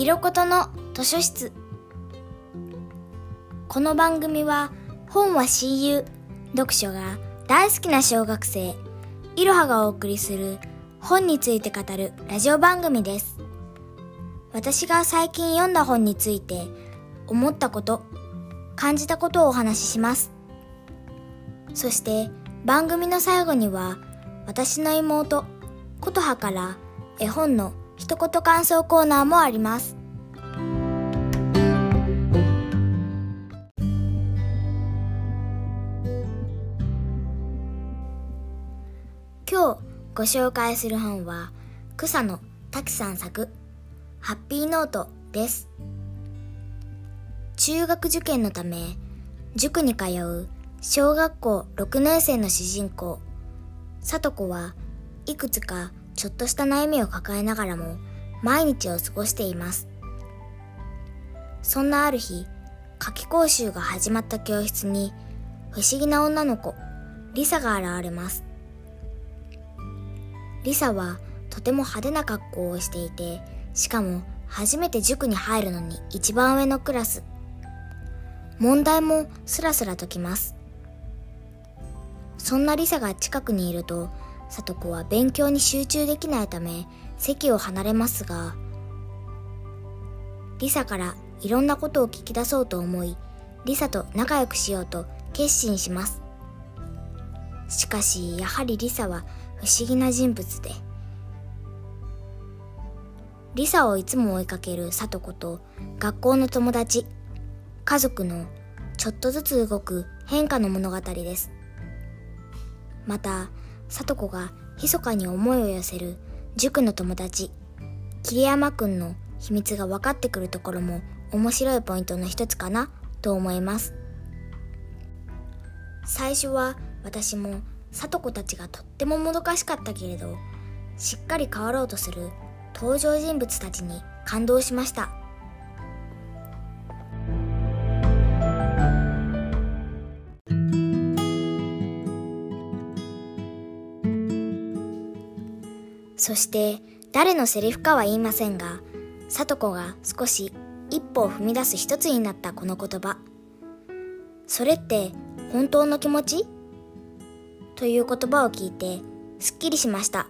色ことの図書室。この番組は本は親友読書が大好きな小学生いろはがお送りする本について語るラジオ番組です。私が最近読んだ本について思ったこと感じたことをお話しします。そして番組の最後には私の妹琴葉から絵本の一言感想コーナーもあります。今日ご紹介する本は草野滝さん作ハッピーノートです。中学受験のため塾に通う小学校6年生の主人公里子はいくつかちょっとした悩みを抱えながらも毎日を過ごしています。そんなある日夏期講習が始まった教室に不思議な女の子リサが現れます。リサはとても派手な格好をしていてしかも初めて塾に入るのに一番上のクラス。問題もスラスラときます。そんなリサが近くにいると里子は勉強に集中できないため席を離れますがリサからいろんなことを聞き出そうと思いリサと仲良くしようと決心します。しかしやはりリサは不思議な人物でリサをいつも追いかける里子と学校の友達家族のちょっとずつ動く変化の物語です。また里子が密かに思いを寄せる塾の友達。桐山くんの秘密が分かってくるところも面白いポイントの一つかなと思います。最初は私も里子たちがとってももどかしかったけれどしっかり変わろうとする登場人物たちに感動しました。そして誰のセリフかは言いませんが里子が少し一歩を踏み出す一つになったこの言葉。それって本当の気持ち？という言葉を聞いてすっきりしました。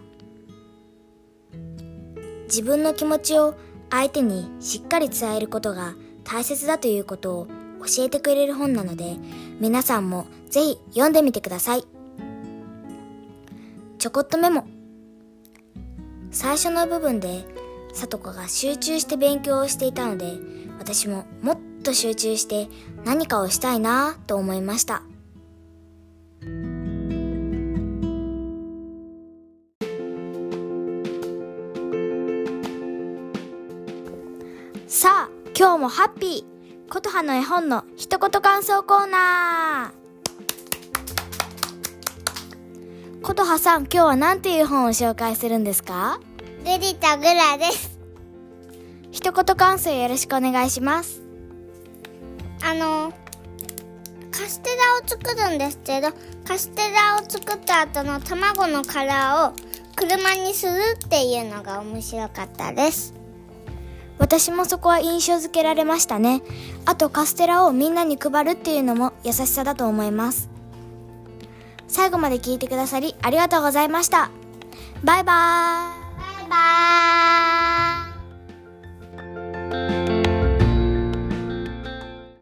自分の気持ちを相手にしっかり伝えることが大切だということを教えてくれる本なので皆さんもぜひ読んでみてください。ちょこっとメモ。最初の部分で里子が集中して勉強をしていたので私ももっと集中して何かをしたいなと思いました。さあ今日もハッピー。琴葉の絵本の一言感想コーナー。琴葉さん今日は何ていう本を紹介するんですか？ルリとグラです。一言感想よろしくお願いします。あの、カステラを作るんですけど、カステラを作った後の卵の殻を車にするっていうのが面白かったです。私もそこは印象づけられましたね。あとカステラをみんなに配るっていうのも優しさだと思います最後まで聞いてくださりありがとうございましたバイバーイバイバーイ。